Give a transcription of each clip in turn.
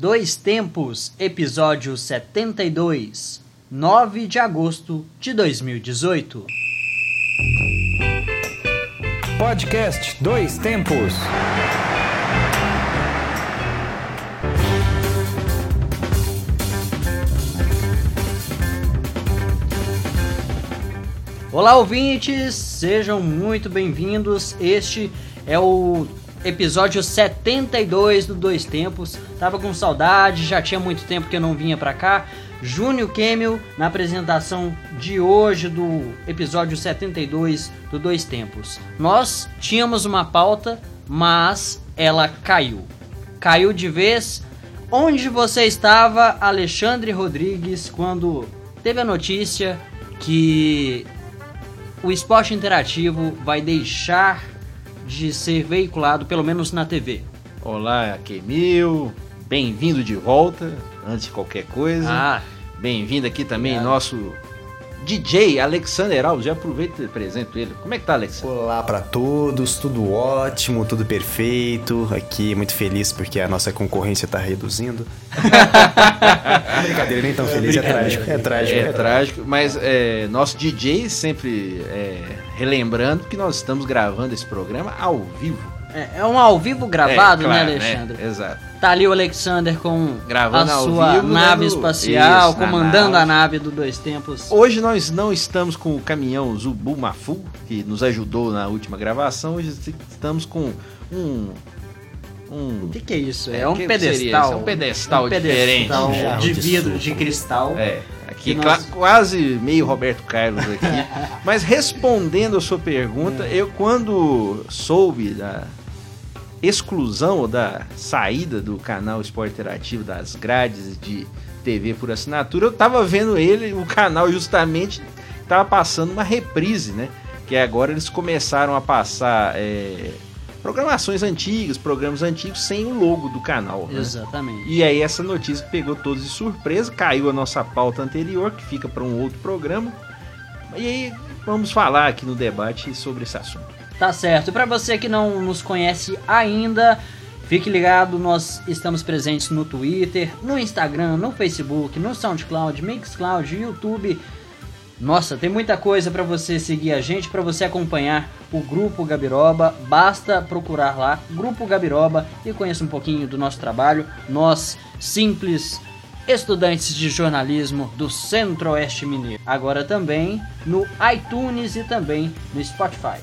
Dois Tempos, episódio 72, 9 de agosto de 2018. Podcast Dois Tempos. Olá, ouvintes, sejam muito bem-vindos. Este é o episódio 72 do Dois Tempos. Tava com saudade, já tinha muito tempo que eu não vinha pra cá. Júnior Kemel na apresentação de hoje do episódio 72 do Dois Tempos. Nós tínhamos uma pauta, mas ela caiu. Caiu de vez. Onde você estava, Alexandre Rodrigues, quando teve a notícia que o esporte interativo vai deixar de ser veiculado, pelo menos na TV. Olá, Kemil. Bem-vindo de volta, antes de qualquer coisa. Ah, Bem-vindo aqui também Obrigado. nosso DJ Alexander Alves. Já aproveito e apresento ele. Como é que tá, Alexander? Olá para todos, tudo ótimo, tudo perfeito. Aqui muito feliz porque a nossa concorrência tá reduzindo. Brincadeira, nem tão feliz, é trágico. É trágico. É trágico, mas é, nosso DJ sempre é, relembrando que nós estamos gravando esse programa ao vivo. é, é um ao vivo gravado, É, claro, né, Alexandre? Exato. Tá ali o Alexander com Gravando a sua vivo, nave dando- espacial, Isso, comandando a nave. nave do Dois Tempos. Hoje nós não estamos com o caminhão Zubu Mafu, que nos ajudou na última gravação. Hoje estamos com um. um O que, que é isso? É, É, um pedestal. É um pedestal um diferente. pedestal Um jarro de vidro, de cristal. É, aqui nós- quase meio Roberto Carlos aqui. Mas respondendo a sua pergunta, É. eu quando soube da exclusão ou da saída do canal Esporte Interativo das grades de TV por assinatura, eu tava vendo ele, o canal justamente tava passando uma reprise, né? Que agora eles começaram a passar é, programações antigas, programas antigos sem o logo do canal. né? Exatamente. E aí essa notícia pegou todos de surpresa, caiu a nossa pauta anterior, que fica para um outro programa. E aí vamos falar aqui no debate sobre esse assunto. Tá certo. E pra você que não nos conhece ainda, fique ligado, nós estamos presentes no Twitter, no Instagram, no Facebook, no SoundCloud, Mixcloud, YouTube. Nossa, tem muita coisa pra você seguir a gente, pra você acompanhar o Grupo Gabiroba. Basta procurar lá, Grupo Gabiroba, e conheça um pouquinho do nosso trabalho. Nós, simples estudantes de jornalismo do Centro-Oeste Mineiro. Agora também no iTunes e também no Spotify.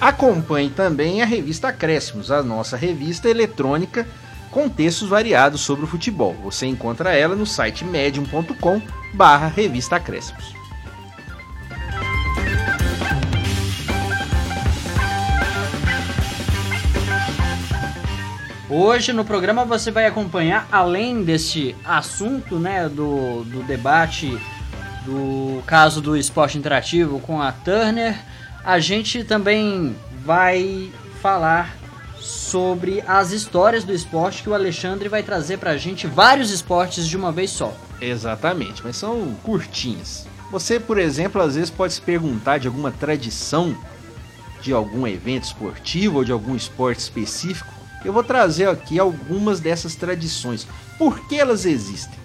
Acompanhe também a revista Acréscimos, a nossa revista eletrônica com textos variados sobre o futebol. Você encontra ela no site medium.com barra revista Acréscimos. Hoje no programa você vai acompanhar, além deste assunto, né, do, do debate do caso do esporte interativo com a Turner, a gente também vai falar sobre as histórias do esporte que o Alexandre vai trazer pra gente vários esportes de uma vez só. Exatamente, mas são curtinhas. Você, por exemplo, às vezes pode se perguntar de alguma tradição de algum evento esportivo ou de algum esporte específico. Eu vou trazer aqui algumas dessas tradições. Por que elas existem?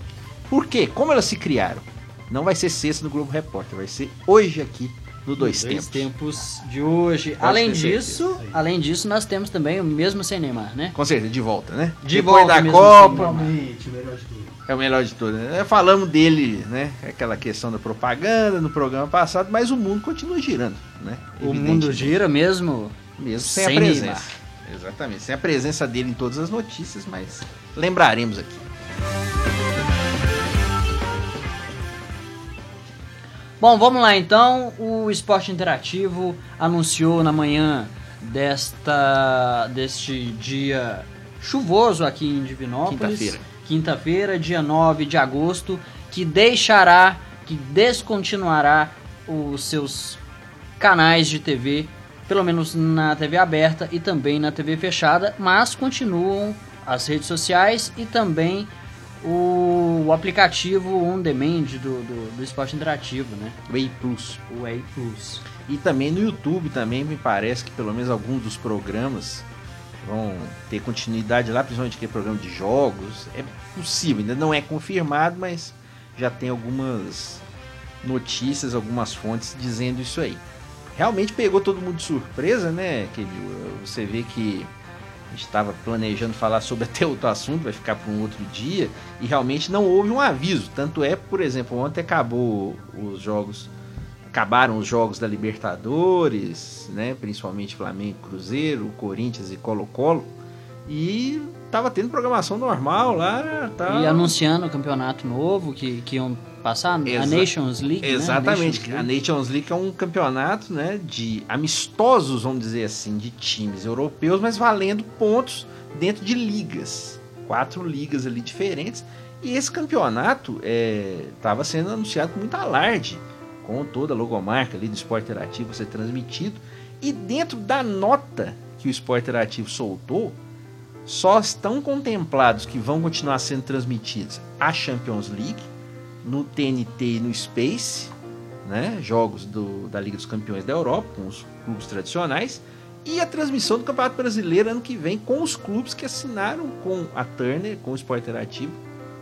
Por quê? Como elas se criaram? Não vai ser sexta no Globo Repórter, vai ser hoje aqui no Dois, Tempos. tempos de hoje. Pode além ter certeza. disso, além disso, nós temos também o mesmo sem Neymar, né? Com certeza, de volta, né? De Depois volta da mesmo Copa, sem É o melhor de todos. Né? Falamos dele, né? Aquela questão da propaganda no programa passado, mas o mundo continua girando, né? O mundo gira mesmo Mesmo sem, Sem a presença. Neymar. Exatamente. Sem a presença dele em todas as notícias, mas lembraremos aqui. Bom, vamos lá então. O Esporte Interativo anunciou na manhã desta deste dia chuvoso aqui em Divinópolis, Quinta-feira. quinta-feira, dia 9 de agosto, que deixará, que descontinuará os seus canais de TV, pelo menos na TV aberta e também na TV fechada, mas continuam as redes sociais e também o, aplicativo on demand do, do, do esporte interativo, né? Way Plus. O Way Plus. E também no YouTube também me parece que pelo menos alguns dos programas vão ter continuidade lá, principalmente que é programa de jogos. É possível, ainda não é confirmado, mas já tem algumas notícias, algumas fontes dizendo isso aí. Realmente pegou todo mundo de surpresa, né, Kevin? Você vê que a gente estava planejando falar sobre até outro assunto, vai ficar para um outro dia, e realmente não houve um aviso. Tanto é, por exemplo, ontem acabou os jogos, acabaram os jogos da Libertadores, né, principalmente Flamengo, Cruzeiro, Corinthians e Colo-Colo, e tava tendo programação normal lá, tá... E anunciando o campeonato novo que, que iam passar, Exa a Nations League, né? Exatamente, Nations a Nations League é um campeonato né, de amistosos, vamos dizer assim, de times europeus, mas valendo pontos dentro de ligas. Quatro ligas ali diferentes. E esse campeonato estava sendo anunciado com muito alarde, com toda a logomarca ali do Esporte Interativo ser transmitido. E dentro da nota que o Esporte Interativo soltou, só estão contemplados que vão continuar sendo transmitidos a Champions League, no TNT e no Space, né? Jogos do, da Liga dos Campeões da Europa, com os clubes tradicionais. E a transmissão do Campeonato Brasileiro ano que vem com os clubes que assinaram com a Turner, com o Esporte Interativo,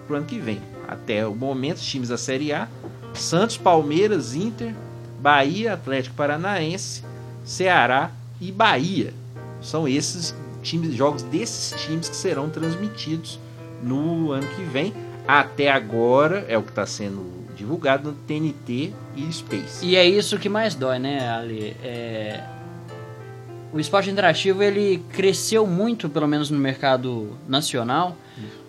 para o ano que vem. Até o momento, os times da Série A: Santos, Palmeiras, Inter, Bahia, Atlético Paranaense, Ceará e Bahia. São esses times, jogos desses times que serão transmitidos no ano que vem até agora é o que está sendo divulgado no TNT e Space. E é isso que mais dói, né, Ali? É... O esporte interativo ele cresceu muito, pelo menos no mercado nacional,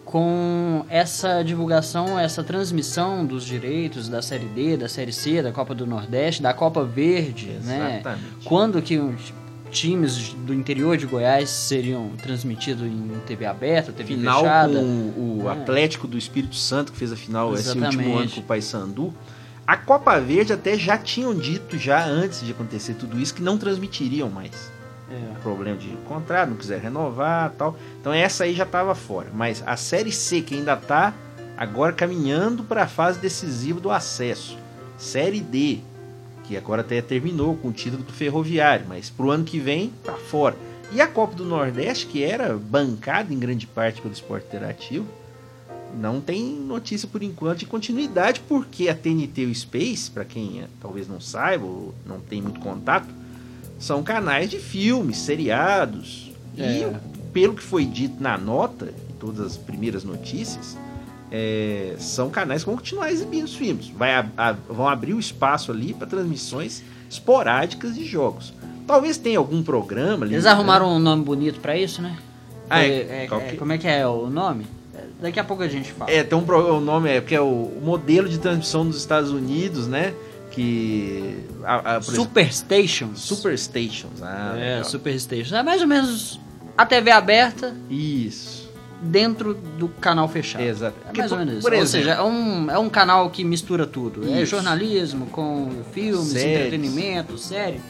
com essa divulgação, essa transmissão dos direitos da Série D, da Série C, da Copa do Nordeste, da Copa Verde, Exatamente. né? Quando que times do interior de Goiás seriam transmitidos em TV aberta, TV final fechada. com o é. Atlético do Espírito Santo, que fez a final Exatamente. esse último ano com o Paysandu. A Copa Verde até já tinham dito, já antes de acontecer tudo isso, que não transmitiriam mais. É. Problema de contrato, não quiser renovar tal. Então essa aí já estava fora. Mas a Série C, que ainda está agora caminhando para a fase decisiva do acesso. Série D, que agora até terminou com o título do Ferroviário, mas pro ano que vem tá fora. E a Copa do Nordeste, que era bancada em grande parte pelo esporte interativo, não tem notícia por enquanto de continuidade, porque a TNT e o Space, para quem é, talvez não saiba ou não tem muito contato, são canais de filmes, seriados. É. E pelo que foi dito na nota, em todas as primeiras notícias, é, são canais que vão continuar exibindo os filmes. Vai a, a, vão abrir o espaço ali para transmissões esporádicas de jogos. Talvez tenha algum programa ali. Eles arrumaram né? um nome bonito para isso, né? Ah, é, é, é, como é que é o nome? Daqui a pouco a gente fala. É, tem um o nome é porque é o, o modelo de transmissão dos Estados Unidos, né? Que a, a Superstations. Superstations. Ah, é, legal. Superstations. É mais ou menos a TV aberta. Isso dentro do canal fechado. Exato. É mais por, ou menos isso. Exemplo, ou seja, é um, é um canal que mistura tudo. É isso. É jornalismo com filmes, Séries. entretenimento, série.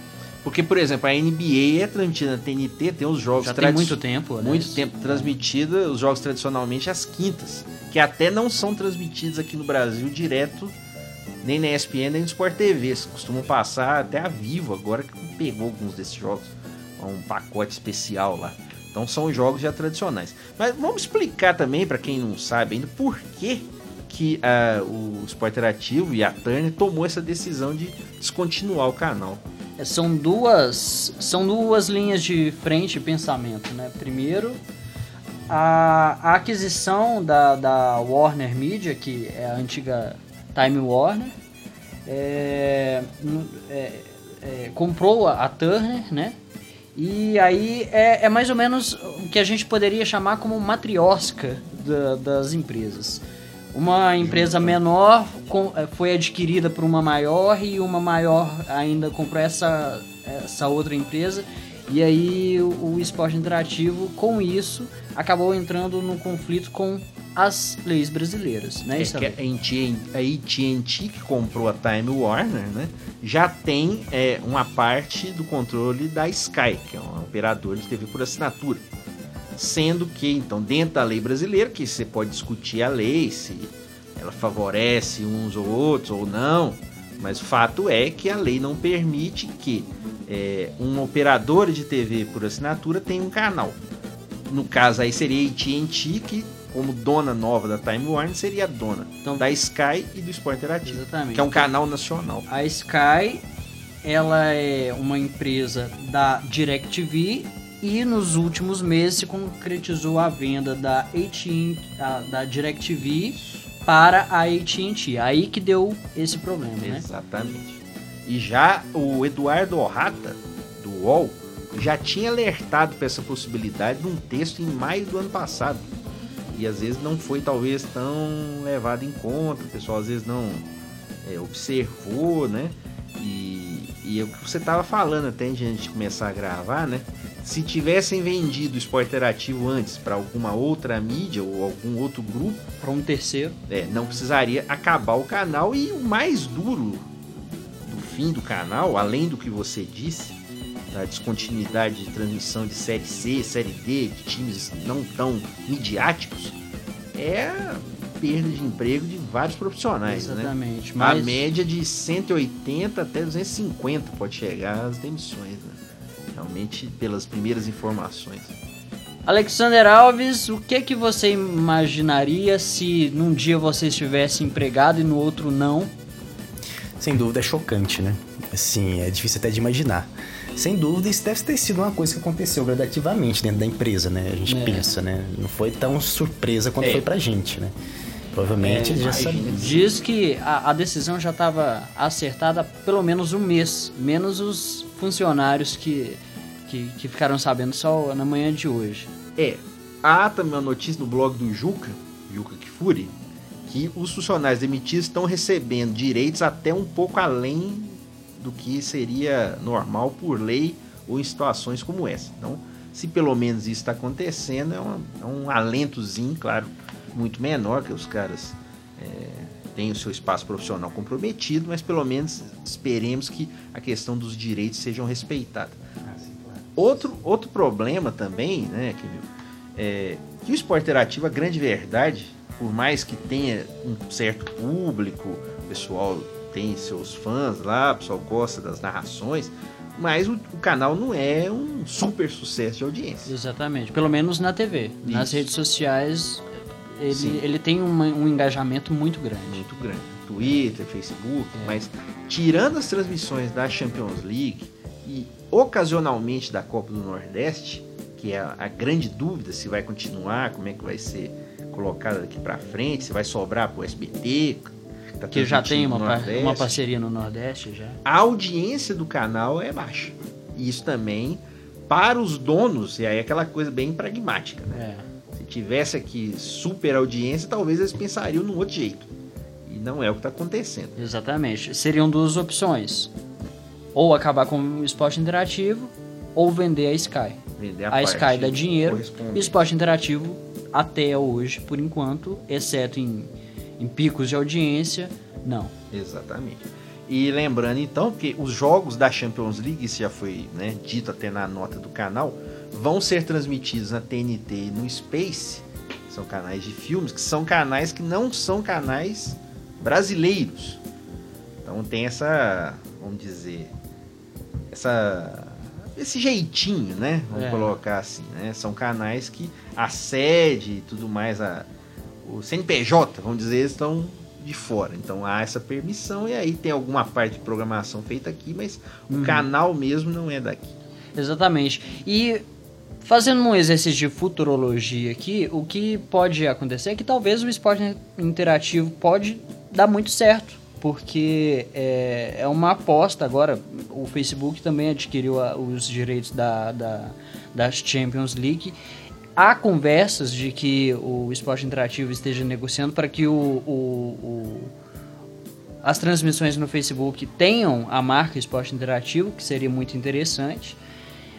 Porque, por exemplo, a NBA é transmitida na TNT, tem os jogos... Já tem muito tempo, né? Muito tempo transmitida, os jogos tradicionalmente às quintas, que até não são transmitidos aqui no Brasil direto, nem na ESPN, nem no Sport TV. Costumam passar até a Vivo, agora que pegou alguns desses jogos. Um pacote especial lá. Então são jogos já tradicionais. Mas vamos explicar também para quem não sabe ainda por que que uh, o Sport Interativo e a Turner tomou essa decisão de descontinuar o canal. É, são duas são duas linhas de frente de pensamento, né? Primeiro a, a aquisição da, da Warner Media, que é a antiga Time Warner, é, é, é, comprou a Turner, né? E aí é, é, mais ou menos o que a gente poderia chamar como matriosca da, das empresas. Uma empresa menor com, é, foi adquirida por uma maior e uma maior ainda comprou essa, essa outra empresa. E aí o, o esporte interativo, com isso, acabou entrando no conflito com as leis brasileiras, né? É que a AT&T que comprou a Time Warner, né, já tem é, uma parte do controle da Sky, que é um operador de TV por assinatura. Sendo que, então, dentro da lei brasileira, que você pode discutir a lei, se ela favorece uns ou outros ou não, mas o fato é que a lei não permite que é, um operador de TV por assinatura tenha um canal. no caso aí seria AT&T que como dona nova da Time Warner seria a dona Então- da Sky e do Sport Interativo, Exatamente. que é um canal nacional. A Sky, ela é uma empresa da DirecTV e nos últimos meses se concretizou a venda da AT&T, da DirecTV para a AT&T. Aí que deu esse problema, né? Exatamente. E já o Eduardo Orrata, do UOL, já tinha alertado para essa possibilidade num texto em maio do ano passado. E às vezes não foi talvez tão levado em conta, o pessoal às vezes não é, observou, né? E, e é o que você estava falando até antes de a gente começar a gravar, né? Se tivessem vendido o Esporte Interativo antes para alguma outra mídia ou algum outro grupo, Para um terceiro. é, não precisaria acabar o canal e o mais duro do fim do canal, além do que você disse, da descontinuidade de transmissão de série C, série D, de times não tão midiáticos, é a perda de emprego de vários profissionais, né? Exatamente. A Mas média de 180 até 250 pode chegar as demissões, né? Realmente pelas primeiras informações. Alexander Alves, o que que você imaginaria se num dia você estivesse empregado e no outro não? Sem dúvida é chocante, né? Assim, é difícil até de imaginar. Sem dúvida, isso deve ter sido uma coisa que aconteceu gradativamente dentro da empresa, né? A gente É. pensa, né? Não foi tão surpresa quanto É. foi pra gente, né? Provavelmente É, já sabia. Diz que a, a decisão já estava acertada pelo menos um mês, menos os funcionários que, que, que ficaram sabendo só na manhã de hoje. É, há também uma notícia no blog do Juca, Juca Kifuri, que os funcionários demitidos estão recebendo direitos até um pouco além do que seria normal por lei ou em situações como essa. Então, se pelo menos isso está acontecendo, é, uma- é um alentozinho, claro, muito menor que os caras é, têm o seu espaço profissional comprometido, mas pelo menos esperemos que a questão dos direitos sejam respeitadas. Outro, outro problema também, né, que, é que o esporte interativo, a grande verdade, por mais que tenha um certo público, pessoal tem seus fãs lá, o pessoal gosta das narrações, mas o, o canal não é um super sucesso de audiência. Exatamente, pelo menos na TV. Nas Isso. redes sociais, Sim. ele, ele tem uma- um engajamento muito grande. muito grande. Twitter, Facebook, É. mas tirando as transmissões da Champions League e ocasionalmente da Copa do Nordeste, que é a, a grande dúvida se vai continuar, como é que vai ser colocada daqui pra frente, se vai sobrar pro SBT, tá Que já tem uma, Nordeste. uma parceria no Nordeste já. A audiência do canal é baixa. E isso também para os donos, e aí é aquela coisa bem pragmática, né? É. Se tivesse aqui super audiência, talvez eles pensariam num outro jeito. E não é o que está acontecendo. Exatamente. Seriam duas opções. Ou acabar com o esporte interativo, ou vender a Sky. Vender A, parte Sky dá dinheiro e o esporte interativo, até hoje, por enquanto, exceto em, em picos de audiência, não. Exatamente. E lembrando então que os jogos da Champions League, isso já foi né, dito até na nota do canal, vão ser transmitidos na TNT e no Space, são canais de filmes, que são canais que não são canais brasileiros. Então tem essa, vamos dizer, essa esse jeitinho, né? Vamos É. colocar assim, né? São canais que a sede e tudo mais, a, o CNPJ, vamos dizer, estão de fora. Então há essa permissão e aí tem alguma parte de programação feita aqui, mas o canal mesmo não é daqui. Exatamente. E fazendo um exercício de futurologia aqui, o que pode acontecer é que talvez o esporte interativo pode dar muito certo. Porque é, é uma aposta agora. O Facebook também adquiriu a- os direitos da, da, da Champions League. Há conversas de que o esporte interativo esteja negociando para que o, o- o- as transmissões no Facebook tenham a marca esporte interativo, que seria muito interessante.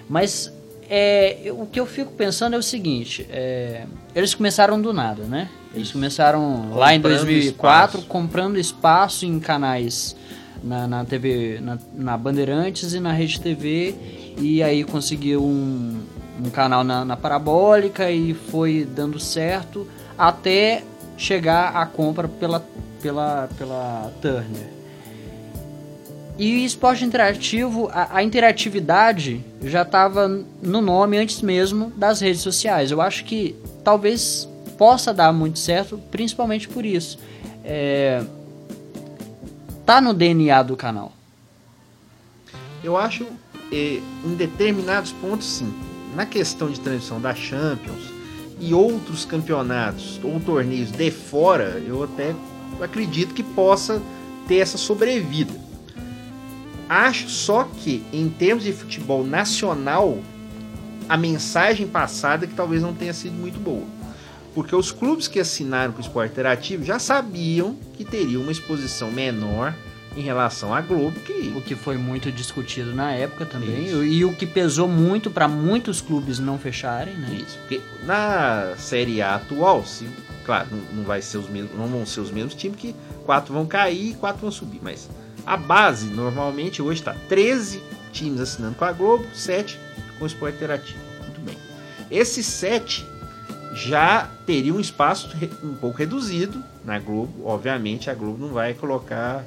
Mas é, eu- o que eu fico pensando é o seguinte: é, eles começaram do nada, né? Eles começaram lá em Comprando 2004 espaço. comprando espaço em canais na, na TV, na, na Bandeirantes e na Rede TV, e aí conseguiu um, um canal na, na Parabólica e foi dando certo até chegar a compra pela, pela, pela Turner. E esporte interativo, a, a interatividade já estava no nome antes mesmo das redes sociais. Eu acho que talvez possa dar muito certo, principalmente por isso. É, tá no DNA do canal. Eu acho, eh, em determinados pontos, sim. Na questão de transmissão da Champions e outros campeonatos ou torneios de fora, eu até acredito que possa ter essa sobrevida. Acho só que, em termos de futebol nacional, a mensagem passada que talvez não tenha sido muito boa. Porque os clubes que assinaram com o esporte interativo já sabiam que teriam uma exposição menor em relação à Globo, que O que foi muito discutido na época também. Isso. E o que pesou muito para muitos clubes não fecharem, né? Isso, porque na Série A atual, se, claro, não, vai ser os mesmos, não vão ser os mesmos times que quatro vão cair e quatro vão subir, mas a base normalmente hoje está 13 times assinando com a Globo, 7 com o Esporte Interativo. Muito bem. Esses 7 já teriam um espaço um pouco reduzido na Globo. Obviamente a Globo não vai colocar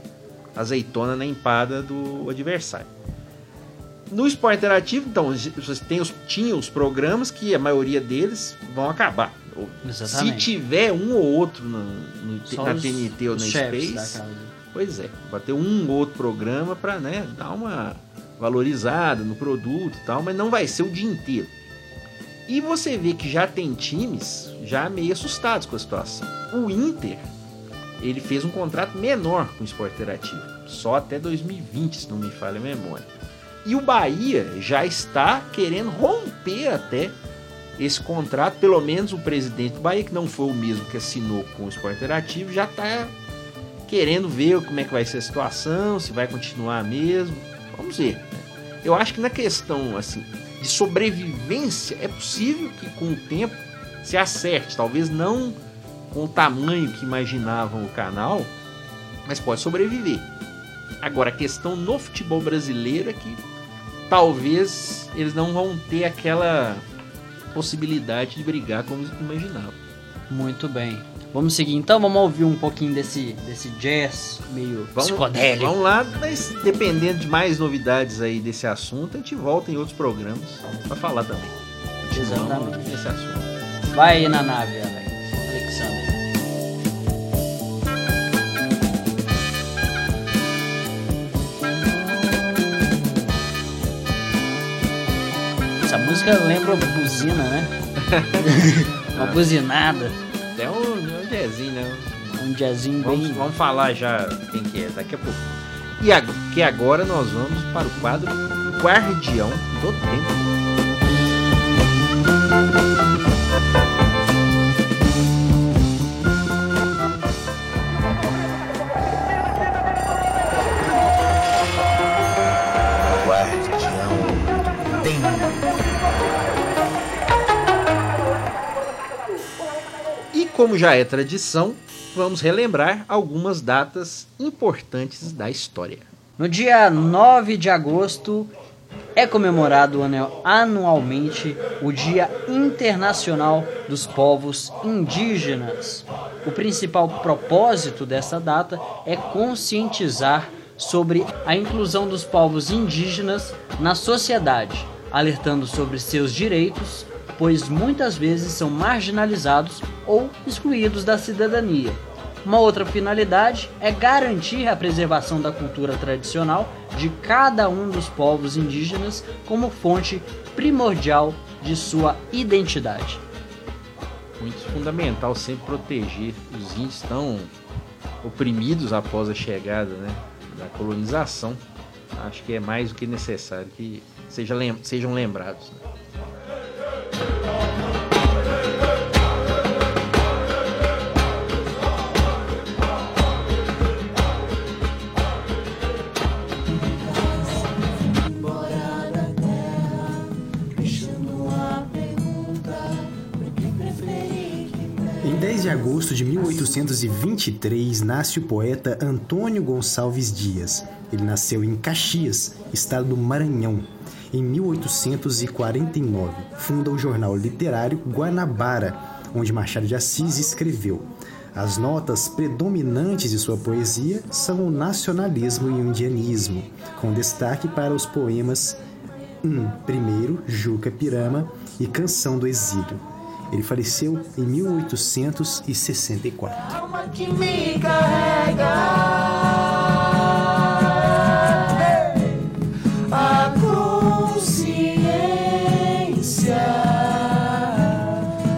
azeitona na empada do adversário. No esporte interativo, então, você tem os, tinha os programas que a maioria deles vão acabar. Ou, Se Exatamente. tiver um ou outro no, no- na os- TNT ou na Space, pois é, vai ter um ou outro programa para né, dar uma valorizada no produto e tal, mas não vai ser o dia inteiro. E você vê que já tem times já meio assustados com a situação. O Inter, ele fez um contrato menor com o Esporte Interativo, só até 2020, se não me falha a memória. E o Bahia já está querendo romper até esse contrato, pelo menos o presidente do Bahia, que não foi o mesmo que assinou com o Esporte Interativo, já está querendo ver como é que vai ser a situação, se vai continuar mesmo. Vamos ver. né? Eu acho que na questão assim de sobrevivência é possível que com o tempo se acerte, talvez não com o tamanho que imaginavam o canal, mas pode sobreviver. Agora a questão no futebol brasileiro é que talvez eles não vão ter aquela possibilidade de brigar como imaginavam. Muito bem. Vamos seguir então, vamos ouvir um pouquinho desse, desse jazz meio Vamos, psicodélico. vamos lá, mas dependendo de mais novidades aí desse assunto, a gente volta em outros programas para falar também. Exatamente. assunto. Vai aí na nave, Alex. Música lembra buzina, né? Uma buzinada. É um, um jazzinho, né? Um jazzinho Vamos, bem. vamos falar já quem que é daqui a pouco. E ag- que agora nós vamos para o quadro Guardião do Tempo. Como já é tradição, vamos relembrar algumas datas importantes da história. No dia 9 de agosto é comemorado anu- anualmente o Dia Internacional dos Povos Indígenas. O principal propósito dessa data é conscientizar sobre a inclusão dos povos indígenas na sociedade, alertando sobre seus direitos, pois muitas vezes são marginalizados ou excluídos da cidadania. Uma outra finalidade é garantir a preservação da cultura tradicional de cada um dos povos indígenas como fonte primordial de sua identidade. Muito fundamental sempre proteger os índios tão oprimidos após a chegada né, da colonização. Acho que é mais do que necessário que sejam lembrados. né. De agosto de 1823 nasce o poeta Antônio Gonçalves Dias. Ele nasceu em Caxias, estado do Maranhão. Em 1849, funda o jornal literário Guanabara, onde Machado de Assis escreveu: As notas predominantes de sua poesia são o nacionalismo e o indianismo, com destaque para os poemas um, Primeiro, Juca Pirama e Canção do Exílio. Ele faleceu em 1864. Alma que me carrega. A consciência,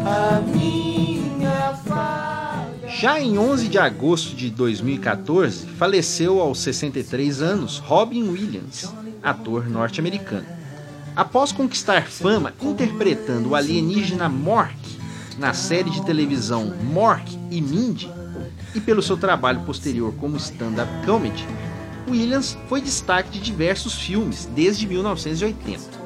a minha falha. Já em 11 de agosto de 2014, faleceu aos 63 anos Robin Williams, ator norte-americano. Após conquistar fama interpretando o alienígena Mork na série de televisão Mork e Mindy, e pelo seu trabalho posterior como stand-up comedy, Williams foi destaque de diversos filmes desde 1980.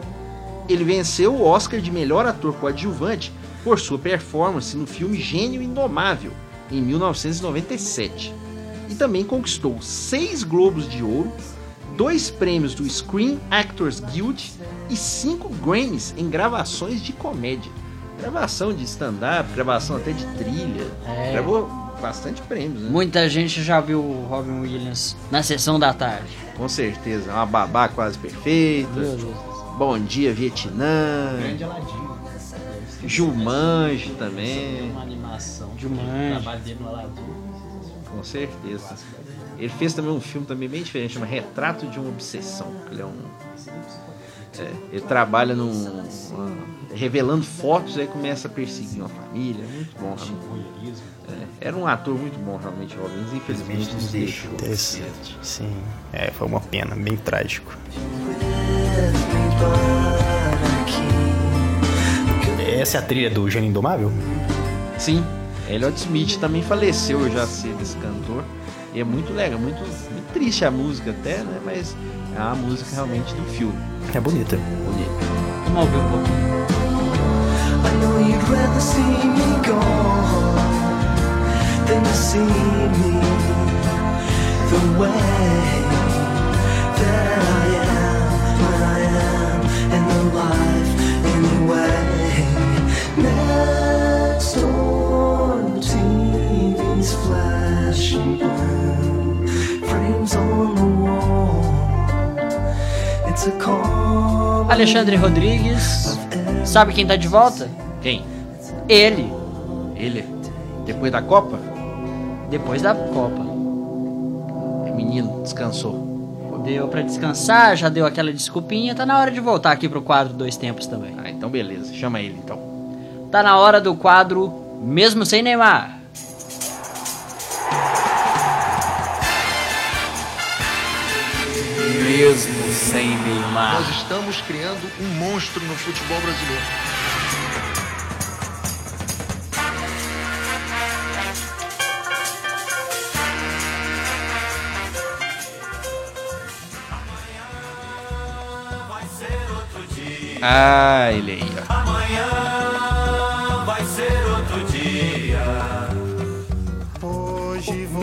Ele venceu o Oscar de melhor ator coadjuvante por sua performance no filme Gênio Indomável, em 1997, e também conquistou seis Globos de Ouro, dois prêmios do Screen Actors Guild e cinco Grammys em gravações de comédia. Gravação de stand-up, gravação até de trilha. É. Gravou bastante prêmios, né? Muita gente já viu o Robin Williams na sessão da tarde. Com certeza. Uma babá quase perfeita. Meu Deus. Bom dia, Vietnã. Grande Aladdin. Jumanji também. Uma animação. O Jumanji. trabalho dele no Aladdin. Com certeza. Ele fez também um filme também bem diferente, chama Retrato de uma Obsessão. Ele é um. é, ele trabalha num. uma- revelando fotos, aí começa a perseguir uma família. Muito bom, realmente. É, era um ator muito bom, realmente, Robbins. Infelizmente nos deixou. Interessante. Sim, é, foi uma pena, bem trágico. Essa é a trilha do Gênio Indomável? Sim, Elliot Smith também faleceu já cedo, esse cantor. E é muito legal, muito, muito triste a música até, né? Mas é uma música realmente do filme. É bonita. Bonito. Vamos ouvir um pouquinho. I know you'd rather see me gone than to see me the way that I am when I am in the life anyway. Next door, the TV's flashing blue, Alexandre Rodrigues. Sabe quem tá de volta? Quem? Ele. Ele? Depois da Copa? Depois da Copa. Menino, descansou. Deu pra descansar, já deu aquela desculpinha. Tá na hora de voltar aqui pro quadro Dois Tempos também. Ah, então beleza, chama ele então. Tá na hora do quadro Mesmo Sem Neymar. Mesmo sem Neymar. Nós estamos criando um monstro no futebol brasileiro. Ah, ele aí, ó.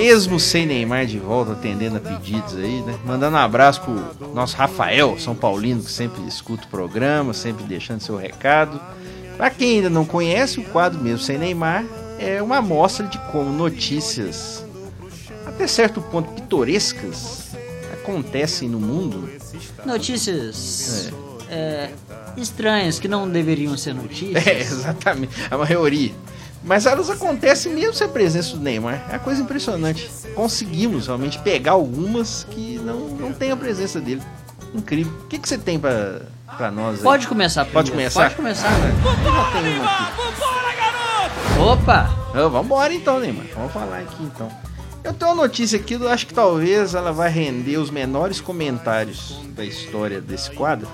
Mesmo sem Neymar de volta, atendendo a pedidos aí, né? Mandando um abraço pro nosso Rafael, São Paulino, que sempre escuta o programa, sempre deixando seu recado. Pra quem ainda não conhece, o quadro Mesmo Sem Neymar é uma amostra de como notícias, até certo ponto pitorescas, acontecem no mundo. Notícias é, estranhas que não deveriam ser notícias. É, exatamente. A maioria. Mas elas acontecem mesmo sem a presença do Neymar. É uma coisa impressionante. Conseguimos realmente pegar algumas que não, não tem a presença dele. Incrível. O que, que você tem pra, pra nós aí? Pode começar Pode primeiro. começar? Pode começar. Já tenho uma aqui. Opa! Ah, vambora então, Neymar. Vamos falar aqui então. Eu tenho uma notícia aqui, eu acho que talvez ela vai render os menores comentários da história desse quadro.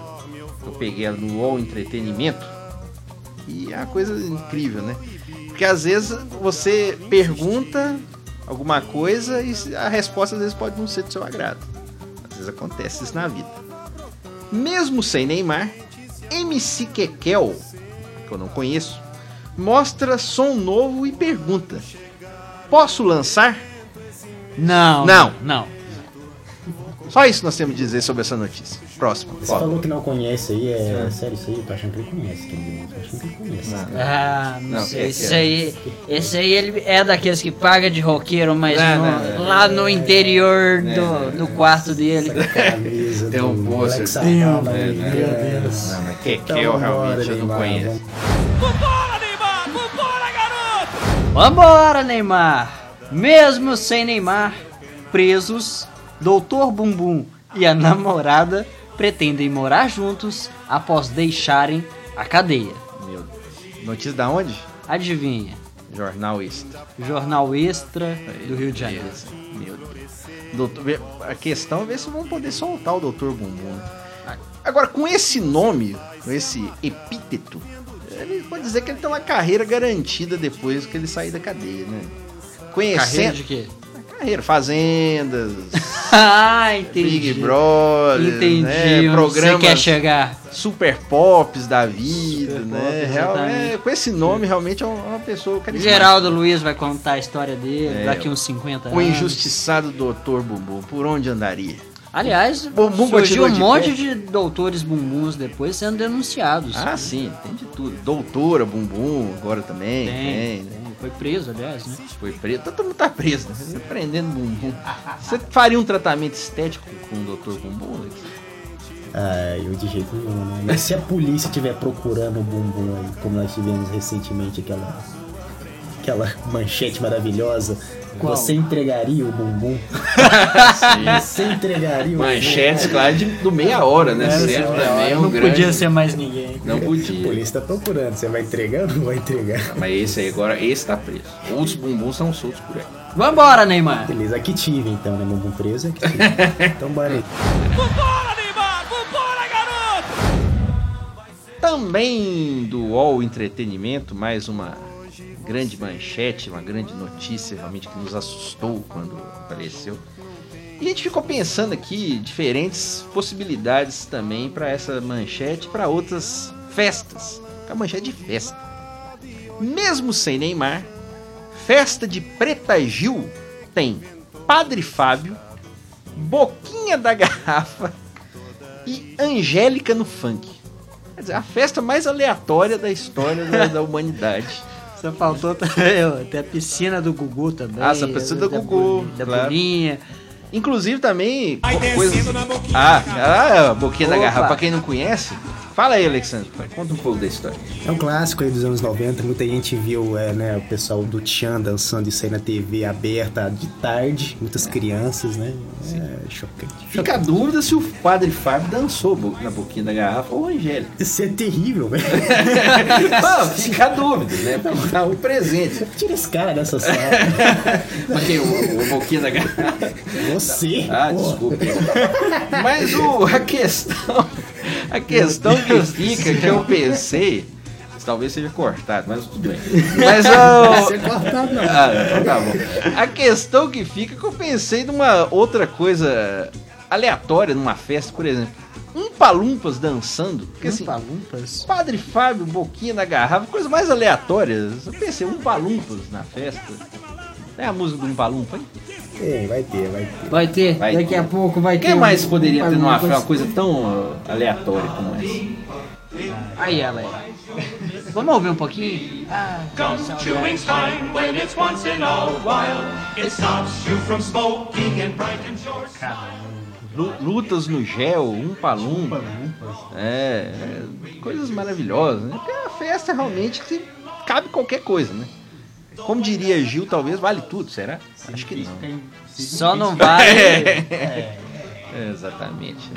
Eu peguei ela no UOL Entretenimento. E é uma coisa incrível, né? Porque às vezes você pergunta alguma coisa e a resposta às vezes pode não ser do seu agrado. Às vezes acontece isso na vida. Mesmo sem Neymar, MC Kekel, que eu não conheço, mostra som novo e pergunta: Posso lançar? Não. Não. Não. Só isso nós temos a dizer sobre essa notícia. Próximo. Você Ó, falou que não conhece aí, é sério isso aí? Eu tô achando que ele conhece, Ken. Tô achando que ele conhece. Ah, não, Não, sei. é- esse é- aí, esse aí ele é daqueles que paga de roqueiro, mas Não, no- não, não. lá no interior do, do quarto dele. Camisa Tem um pôster. Meu? Deus. Não, mas que, que Então, eu vambora, realmente eu não Neymar, conheço. vamos- Vambora, Neymar! Mesmo sem Neymar, presos, Doutor Bumbum e a namorada pretendem morar juntos após deixarem a cadeia. Meu Deus. Notícia da onde? Adivinha? Jornal Extra. Jornal Extra do Rio de Janeiro. Meu Deus. Doutor, a questão é ver se vão poder soltar o Dr. Bumbum. Agora, com esse nome, com esse epíteto, ele pode dizer que ele tem uma carreira garantida depois que ele sair da cadeia, né? Carreira Conhecendo. de quê? Carreira, fazendas, ah, entendi. Big Brother, Entendi né? programas você quer chegar. super pops da vida, Super né? pop, Real- é, com esse nome, realmente é uma uma pessoa carismática. Geraldo Luiz vai contar a história dele É, daqui uns 50 O anos. injustiçado Dr. Bumbum, por onde andaria? Aliás, Bumbum surgiu um de monte pé? de doutores bumbuns depois sendo denunciados. Ah, sim, tem de tudo. Doutora Bumbum, agora também, tem, tem, né? Foi preso, aliás, né? Foi preso, todo mundo tá preso, né? Você prendendo bumbum. Você faria um tratamento estético com o Dr. Bumbum? Alex? Ah, eu de jeito nenhum, né? Mas se a polícia estiver procurando o bumbum aí, como nós tivemos recentemente aquela, aquela manchete maravilhosa, Qual? você entregaria o bumbum? Você entregaria o Manchetes, bumbum? claro, de, do meia hora, né? Era Sempre meia também é um Não grande... podia ser mais ninguém. Não A podia. polícia tá procurando, você vai entregar ou não vai entregar? Mas esse aí agora, esse tá preso. Outros bumbuns são soltos por aí. Vambora, Neymar. Beleza, aqui tive então, né? Bumbum preso, aqui tive. Então bora aí. Também do UOL Entretenimento, mais uma grande manchete, uma grande notícia realmente que nos assustou quando apareceu. E a gente ficou pensando aqui diferentes possibilidades também para essa manchete, para outras festas. A manchete de festa. Mesmo sem Neymar, festa de Preta Gil tem Padre Fábio, Boquinha da Garrafa e Angélica no funk. Quer dizer, a festa mais aleatória da história da, da humanidade. Só faltou tem a piscina do Gugu também. Ah, essa piscina do da Gugu, Da claro. Bolinha. Inclusive também co- coisas. Ah, ah, a boquinha da Opa. garrafa, pra quem não conhece. Fala aí, Alexandre. Conta um pouco da história. É um clássico aí dos anos 90, muita gente viu é, né, o pessoal do Tchan dançando isso aí na TV aberta de tarde, muitas crianças, né? É chocante. Fica a dúvida se o padre Fábio dançou na boquinha da garrafa ou a Angélica. Isso é terrível, velho. Fica a dúvida, né? Porque tá o presente. Tira esse cara dessa sala. Mas quem? O, o boquinha da garrafa. Você. Ah, pô. desculpa. Mas o, a questão. A questão que fica, que eu pensei. Talvez seja cortado, mas tudo bem. Mas o. Você é cortado, não. Ah, então tá bom. A questão que fica é que eu pensei numa outra coisa aleatória numa festa, por exemplo. Um palumpas dançando. Porque assim, Lumpas. Padre Fábio, boquinha na garrafa, coisa mais aleatória. Eu pensei, um palumpas na festa. É a música do um palumpa, hein? Tem, vai ter, vai ter. Vai ter, Vai daqui ter. a pouco vai O ter. que um- mais poderia um ter numa Palumpas. uma coisa tão uh, aleatória como essa? Aí ela aí. Vamos ouvir um pouquinho? Ah, Comes chewing time when it's once in a while. It stops you from smoking and brighten your Lu- Lutas no gel, um palumpa. É, é, coisas maravilhosas, né? Porque é uma festa realmente que cabe qualquer coisa, né? Como diria Gil, talvez vale tudo, será? Acho que não. Só não vai. É, exatamente.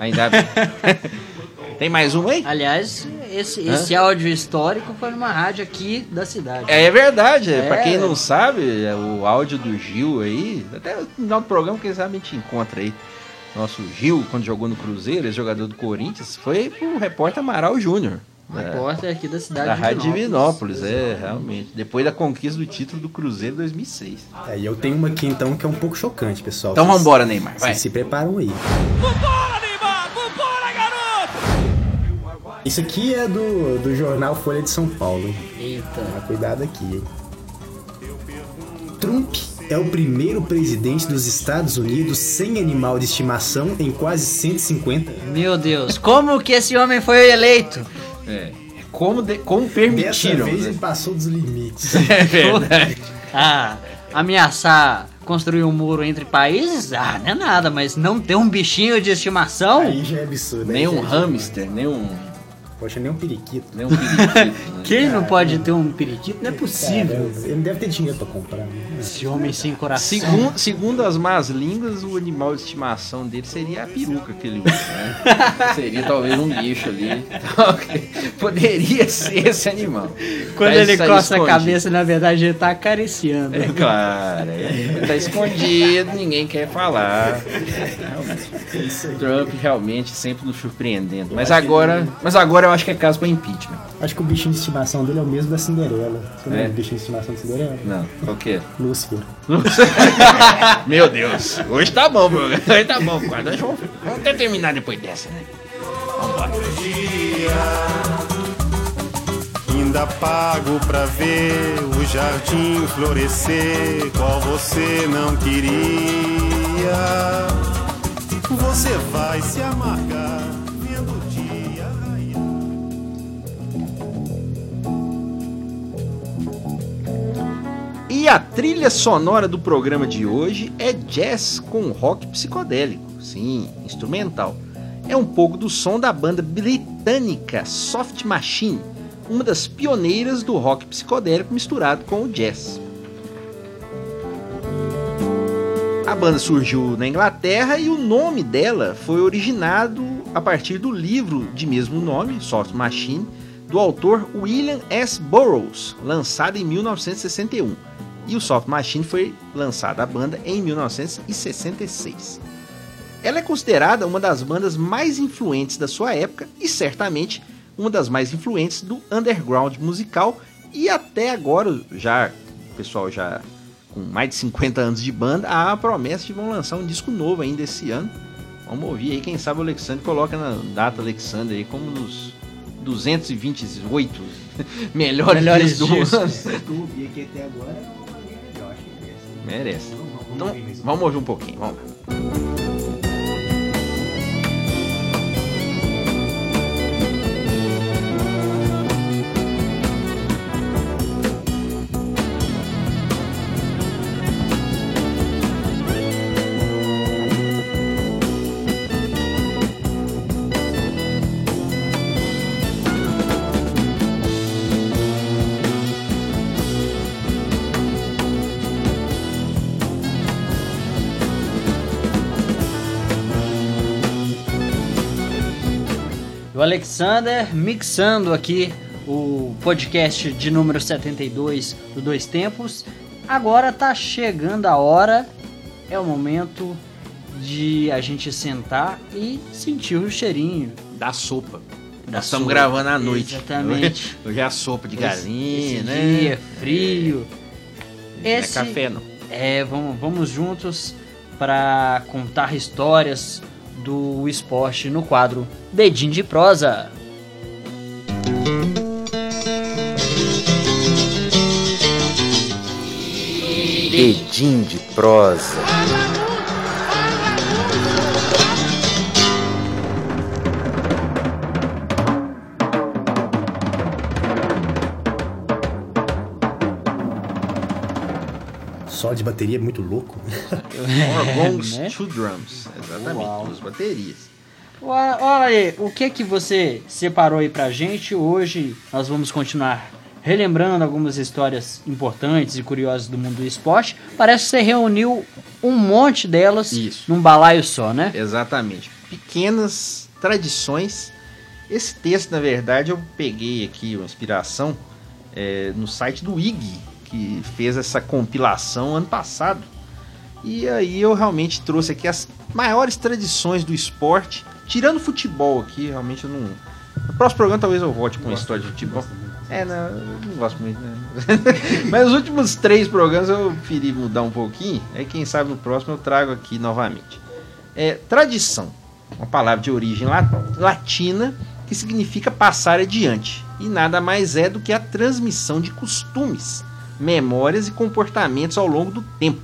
Ainda Tem mais um aí? Aliás, esse, esse áudio histórico foi numa rádio aqui da cidade. É, é verdade, é. pra É. quem não sabe, é o áudio do Gil aí, até no final do programa, quem sabe a gente encontra aí. Nosso Gil, quando jogou no Cruzeiro, esse jogador do Corinthians, foi pro repórter Amaral Júnior. Um da- repórter aqui da cidade Da de Rádio Divinópolis. Divinópolis, é, realmente. Depois da conquista do título do Cruzeiro em 2006. É, e eu tenho uma aqui então que é um pouco chocante, pessoal. Então Vocês- vambora, Neymar. Vai. Vocês se preparam aí. Isso aqui é do, do jornal Folha de São Paulo? Eita. Toma cuidado aqui, hein? Trump é é o primeiro presidente dos Estados Unidos sem animal de estimação em quase 150 anos. Meu Deus, como que esse homem foi eleito? É. Como, de- como Dessa permitiram. vez né? ele passou dos limites. É verdade. Ah, ameaçar construir um muro entre países? Ah, não é nada, mas não ter um bichinho de estimação? Aí já é absurdo. Nem aí um é hamster, nem um, Poxa, nem um periquito. nem um periquito. né? Quem não pode ter um periquito? Não é Cara, possível. ele não deve ter dinheiro pra comprar. né? Esse homem sem coração. Segundo, segundo as más línguas, o animal de estimação dele seria a peruca que ele usa, né? seria talvez um bicho ali. Poderia ser esse animal. Quando Mas ele coça a cabeça, na verdade, ele tá acariciando. É claro, é. tá escondido, ninguém quer falar. Trump realmente sempre nos surpreendendo. Mas agora, mas agora eu acho que é caso para impeachment. Acho que o bichinho de estimação dele é o mesmo da Cinderela. Você não É? é o bichinho de estimação da Cinderela? Não, qual que é? Lúcifer. Meu Deus, hoje tá bom, meu. Hoje tá bom, quase. Vamos, vamos até terminar depois dessa, né? Ainda pago pra ver o jardim florescer, qual você não queria. Você vai se amargar E a trilha sonora do programa de hoje é jazz com rock psicodélico, sim, instrumental. É um pouco do som da banda britânica Soft Machine, uma das pioneiras do rock psicodélico misturado com o jazz. A banda surgiu na Inglaterra e o nome dela foi originado a partir do livro de mesmo nome, Soft Machine, do autor William S. Burroughs, lançado em 1961. E o Soft Machine foi lançada a banda em 1966. Ela é considerada uma das bandas mais influentes da sua época e certamente uma das mais influentes do underground musical e até agora já o pessoal já com mais de 50 anos de banda, há a promessa de vão lançar um disco novo ainda esse ano. Vamos ouvir aí, quem sabe o Alexandre coloca na data Alexandre aí como nos 228 melhores, Melhores discos do ano. Eu ouvi aqui até agora acho que. Merece. Vamos Então, ouvir mais um. vamos ouvir um pouquinho, vamos lá. Alexander mixando aqui o podcast de número 72 do Dois Tempos. Agora tá chegando a hora, é o momento de a gente sentar e sentir o cheirinho Da sopa. da Nós estamos sopa. gravando à noite. Exatamente. Hoje é a sopa de Esse- galinha, esse né? dia frio. Não é Esse- café, não. É, vamos, vamos juntos para contar histórias do esporte no quadro Dedinho de Prosa. Edim de prosa. Só de bateria é muito louco. Four gongs, né? two drums. Exatamente, Uau. duas baterias. Olha olha aí, o que que você separou aí pra gente? Hoje nós vamos continuar relembrando algumas histórias importantes e curiosas do mundo do esporte. Parece que você reuniu um monte delas Isso. num balaio só, né? Exatamente. Pequenas tradições. Esse texto, na verdade, eu peguei aqui uma inspiração é, no site do IG, que fez essa compilação ano passado. E aí eu realmente trouxe aqui as maiores tradições do esporte, tirando futebol aqui, realmente eu não. No próximo programa talvez eu volte com uma história de futebol. É, não, eu não gosto muito, né? Mas os últimos três programas eu preferi mudar um pouquinho. Aí quem sabe no próximo eu trago aqui novamente. É, tradição, uma palavra de origem la- latina que significa passar adiante. E nada mais é do que a transmissão de costumes, memórias e comportamentos ao longo do tempo.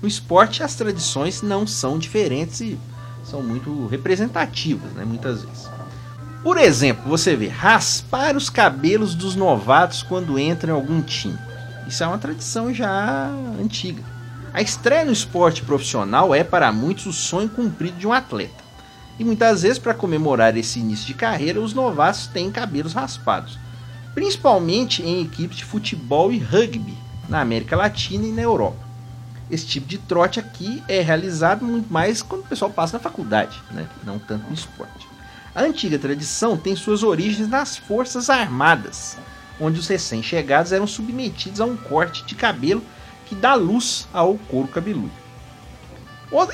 No esporte, as tradições não são diferentes e são muito representativas, né, muitas vezes. Por exemplo, você vê raspar os cabelos dos novatos quando entram em algum time. Isso é uma tradição já antiga. A estreia no esporte profissional é para muitos o sonho cumprido de um atleta. E muitas vezes, para comemorar esse início de carreira, os novatos têm cabelos raspados, principalmente em equipes de futebol e rugby na América Latina e na Europa. Esse tipo de trote aqui é realizado muito mais quando o pessoal passa na faculdade, né? não tanto no esporte. A antiga tradição tem suas origens nas Forças Armadas, onde os recém-chegados eram submetidos a um corte de cabelo que dá luz ao couro cabeludo.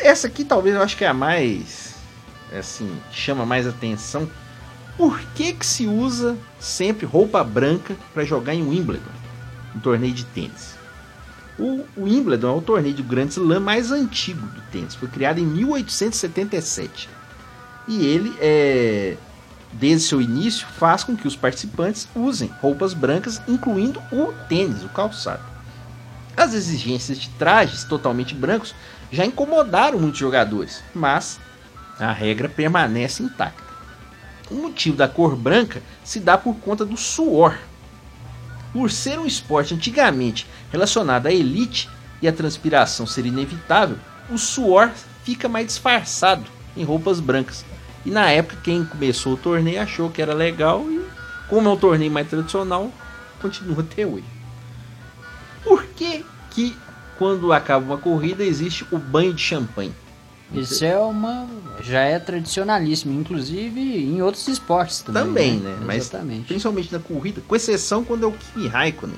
Essa aqui talvez eu acho que é a mais assim, chama mais atenção. Por que que se usa sempre roupa branca para jogar em Wimbledon, um torneio de tênis? O Wimbledon é o torneio de Grand Slam mais antigo do tênis. Foi criado em 1877. E ele, é, desde seu início, faz com que os participantes usem roupas brancas, incluindo o tênis, o calçado. As exigências de trajes totalmente brancos já incomodaram muitos jogadores, mas a regra permanece intacta. O motivo da cor branca se dá por conta do suor. Por ser um esporte antigamente relacionado à elite e a transpiração ser inevitável, o suor fica mais disfarçado em roupas brancas. E na época quem começou o torneio achou que era legal e como é um torneio mais tradicional, continua até hoje. Por que que quando acaba uma corrida existe o banho de champanhe? Isso é uma. já é tradicionalíssimo, inclusive em outros esportes também. Também, né? Mas Exatamente. principalmente na corrida, com exceção quando é o Kimi Raikkonen,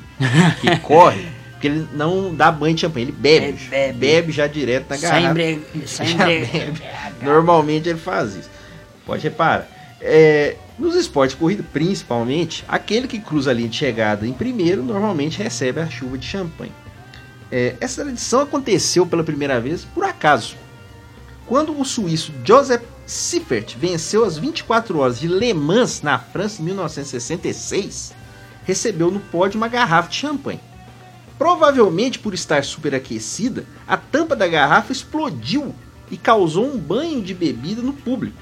que corre, porque ele não dá banho de champanhe, ele bebe. Ele bebe. bebe já direto na Sem garrafa. bre- sem Já bre- bebe. Normalmente ele faz isso. Pode reparar. É, nos esportes de corrida, principalmente, aquele que cruza a linha de chegada em primeiro normalmente recebe a chuva de champanhe. É, essa tradição aconteceu pela primeira vez por acaso. Quando o suíço Joseph Siffert venceu as 24 horas de Le Mans na França em 1966, recebeu no pódio uma garrafa de champanhe. Provavelmente por estar superaquecida, a tampa da garrafa explodiu e causou um banho de bebida no público.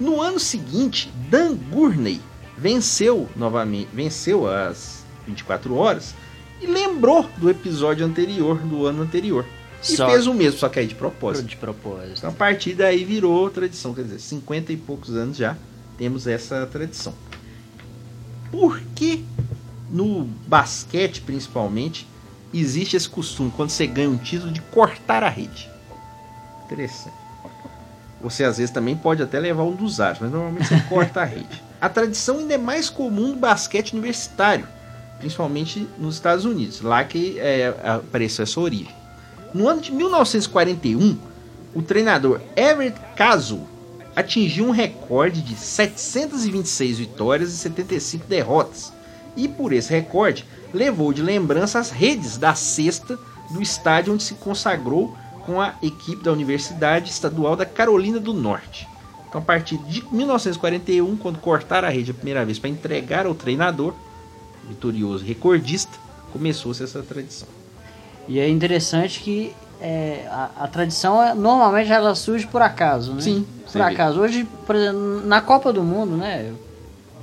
No ano seguinte, Dan Gurney venceu novamente, venceu as 24 horas e lembrou do episódio anterior do ano anterior. E Só- fez o mesmo, só que aí de propósito. De propósito. Então, a partir daí virou tradição, quer dizer, 50 e poucos anos já temos essa tradição. Por que no basquete, principalmente, existe esse costume, quando você ganha um título, de cortar a rede? Interessante. Você às vezes também pode até levar um dos aros, mas normalmente você corta a rede. A tradição ainda é mais comum no basquete universitário, principalmente nos Estados Unidos, lá que é, apareceu essa origem. No ano de 1941, o treinador Everett Caso atingiu um recorde de 726 vitórias e 75 derrotas. E por esse recorde, levou de lembrança as redes da cesta do estádio onde se consagrou com a equipe da Universidade Estadual da Carolina do Norte. Então, a partir de 1941, quando cortaram a rede a primeira vez para entregar ao treinador, vitorioso recordista, começou-se essa tradição. E é interessante que é, a, a tradição é- normalmente ela surge por acaso, né? Sim, Por acaso. Hoje, por exemplo, na Copa do Mundo, né?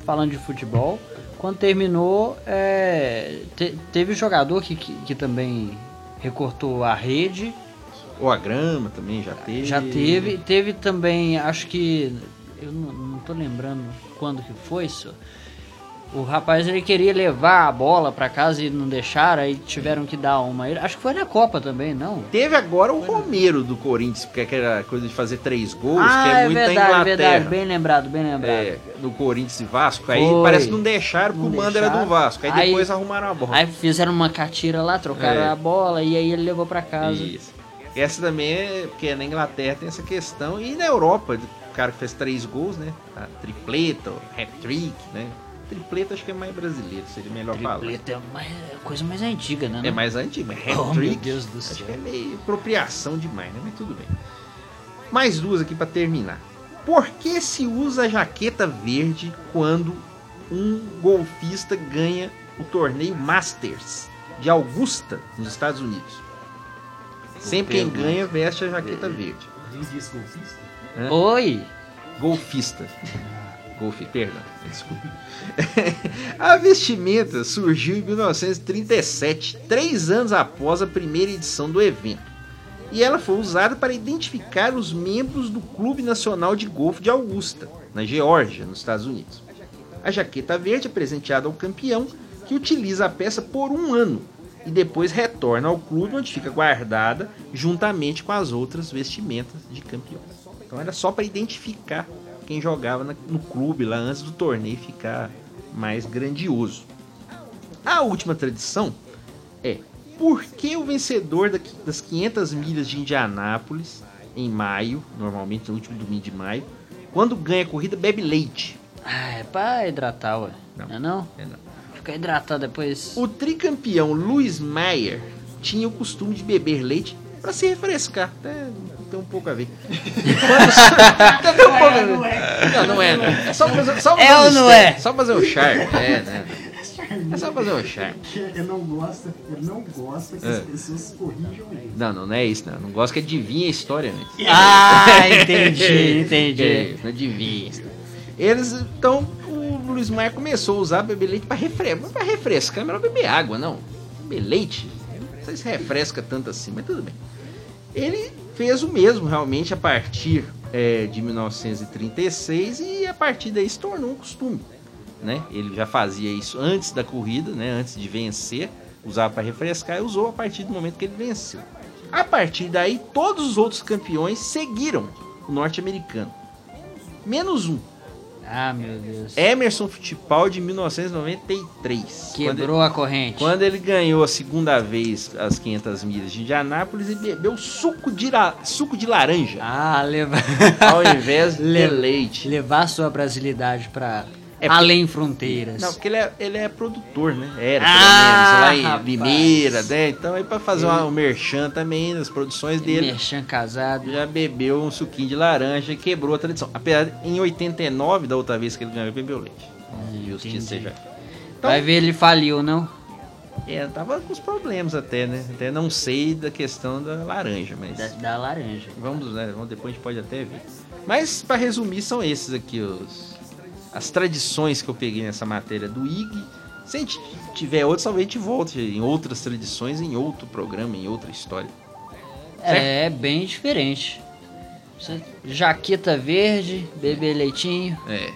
Falando de futebol, quando terminou, é, te- teve jogador que, que, que também recortou a rede. Ou a grama também já teve. Já teve. Teve também, acho que. Eu não, não tô lembrando quando que foi isso. O rapaz ele queria levar a bola pra casa e não deixaram, aí tiveram que dar uma. Acho que foi na Copa também, não? Teve agora o Romero do Corinthians, porque é aquela coisa de fazer três gols, ah, que é, é muito verdade, da Inglaterra. verdade. Bem lembrado, bem lembrado. É, do Corinthians e Vasco. Aí Foi. parece que não deixaram porque Não o mando era do. Vasco. Aí, Aí- depois arrumaram a bola. Aí fizeram uma catira lá, trocaram É. a bola e aí ele levou pra casa. Isso. Essa também é porque na Inglaterra tem essa questão. E na Europa, o cara que fez três gols, né? A tripleta, hat-trick, né? Tripleta acho que é mais brasileiro, seria melhor falar. Tripleta é uma coisa mais antiga, né? É mais antigo, mas Oh, meu Deus do Acho céu. que é meio apropriação demais, né? Mas tudo bem. Mais duas aqui pra terminar. Por que se usa a jaqueta verde quando um golfista ganha o torneio Masters de Augusta, nos Estados Unidos? Sempre quem ganha veste a jaqueta verde. Diz golfista? Hã? Oi! Golfista. Perdão, a vestimenta surgiu em 1937, três anos após a primeira edição do evento. E ela foi usada para identificar os membros do Clube Nacional de Golfe de Augusta, na Geórgia, nos Estados Unidos. A jaqueta verde é presenteada ao campeão, que utiliza a peça por um ano e depois retorna ao clube, onde fica guardada juntamente com as outras vestimentas de campeão. Então era só para identificar quem jogava no clube lá antes do torneio ficar mais grandioso. A última tradição é por que o vencedor da- das 500 milhas de Indianápolis, em maio, normalmente no último domingo de maio, quando ganha a corrida, bebe leite? Ah, é pra hidratar, ué. Não, é não? É não. Fica hidratado depois. O tricampeão Louis Meyer tinha o costume de beber leite para se refrescar. Até tem um pouco a ver. Quando- tem um pouco a ver. Não, não é. Não. É só fazer, só fazer É um ou não é? Só fazer o charme. É, né? É só fazer o charme. Ele não gosta, ele não gosta que É. as pessoas corrijam ele. Não, não, não é isso, não. Não gosto que adivinhe a história antes. Ah, entendi, entendi. É, não adivinha. Eles, então, o Luiz Maia começou a usar beber leite para refrescar. Para refrescar, é melhor beber água, não. Beber leite, não sei se refresca tanto assim, mas tudo bem. Ele fez o mesmo realmente a partir é, de 1936 e a partir daí se tornou um costume. Né? Ele já fazia isso antes da corrida, né? antes de vencer, usava para refrescar e usou a partir do momento que ele venceu. A partir daí, todos os outros campeões seguiram o norte-americano. Menos um, Ah, meu Deus. Emerson Fittipaldi, de 1993. Quebrou a corrente. Quando ele ganhou a segunda vez as 500 milhas de Indianápolis e bebeu suco de, suco de laranja Ah, leva... ao invés de Le- leite. levar sua brasilidade pra É porque- além fronteiras. Não, porque ele é, ele é produtor, né? Era, Ah, pelo menos, lá em. Limeira, né? Então, aí pra fazer Ele- um merchan também nas produções dele, Merchan casado. já bebeu um suquinho de laranja e quebrou a tradição. Apesar de, em 89, da outra vez que ele ganhou, ele bebeu leite. Justiça entendi. seja. Então, Vai ver ele faliu, não? É, tava com os problemas até, né? Até não sei da questão da laranja, mas Da, da laranja. vamos, né? Vamos, depois a gente pode até ver. Mas para resumir, são esses aqui os as tradições que eu peguei nessa matéria do IG. Se a gente tiver outros, talvez a gente volte em outras tradições, em outro programa, em outra história. É bem diferente. Jaqueta verde, beber leitinho. É.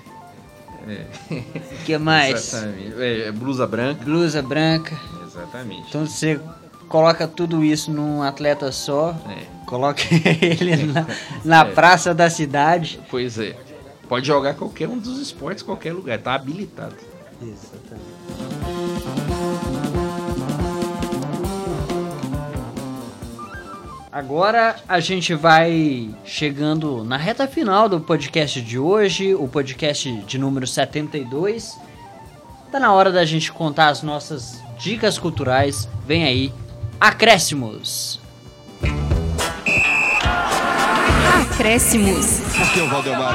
É. O que mais? Exatamente. É, é blusa branca. Blusa branca. Exatamente. Então você coloca tudo isso num atleta só. É. Coloca ele na, na É. praça da cidade. Pois é. Pode jogar qualquer um dos esportes, qualquer lugar. Tá habilitado. Agora a gente vai chegando na reta final do podcast de hoje, o podcast de número 72. Tá na hora da gente contar as nossas dicas culturais. Vem aí, acréscimos. Acréscimos. Aqui é o Valdemar.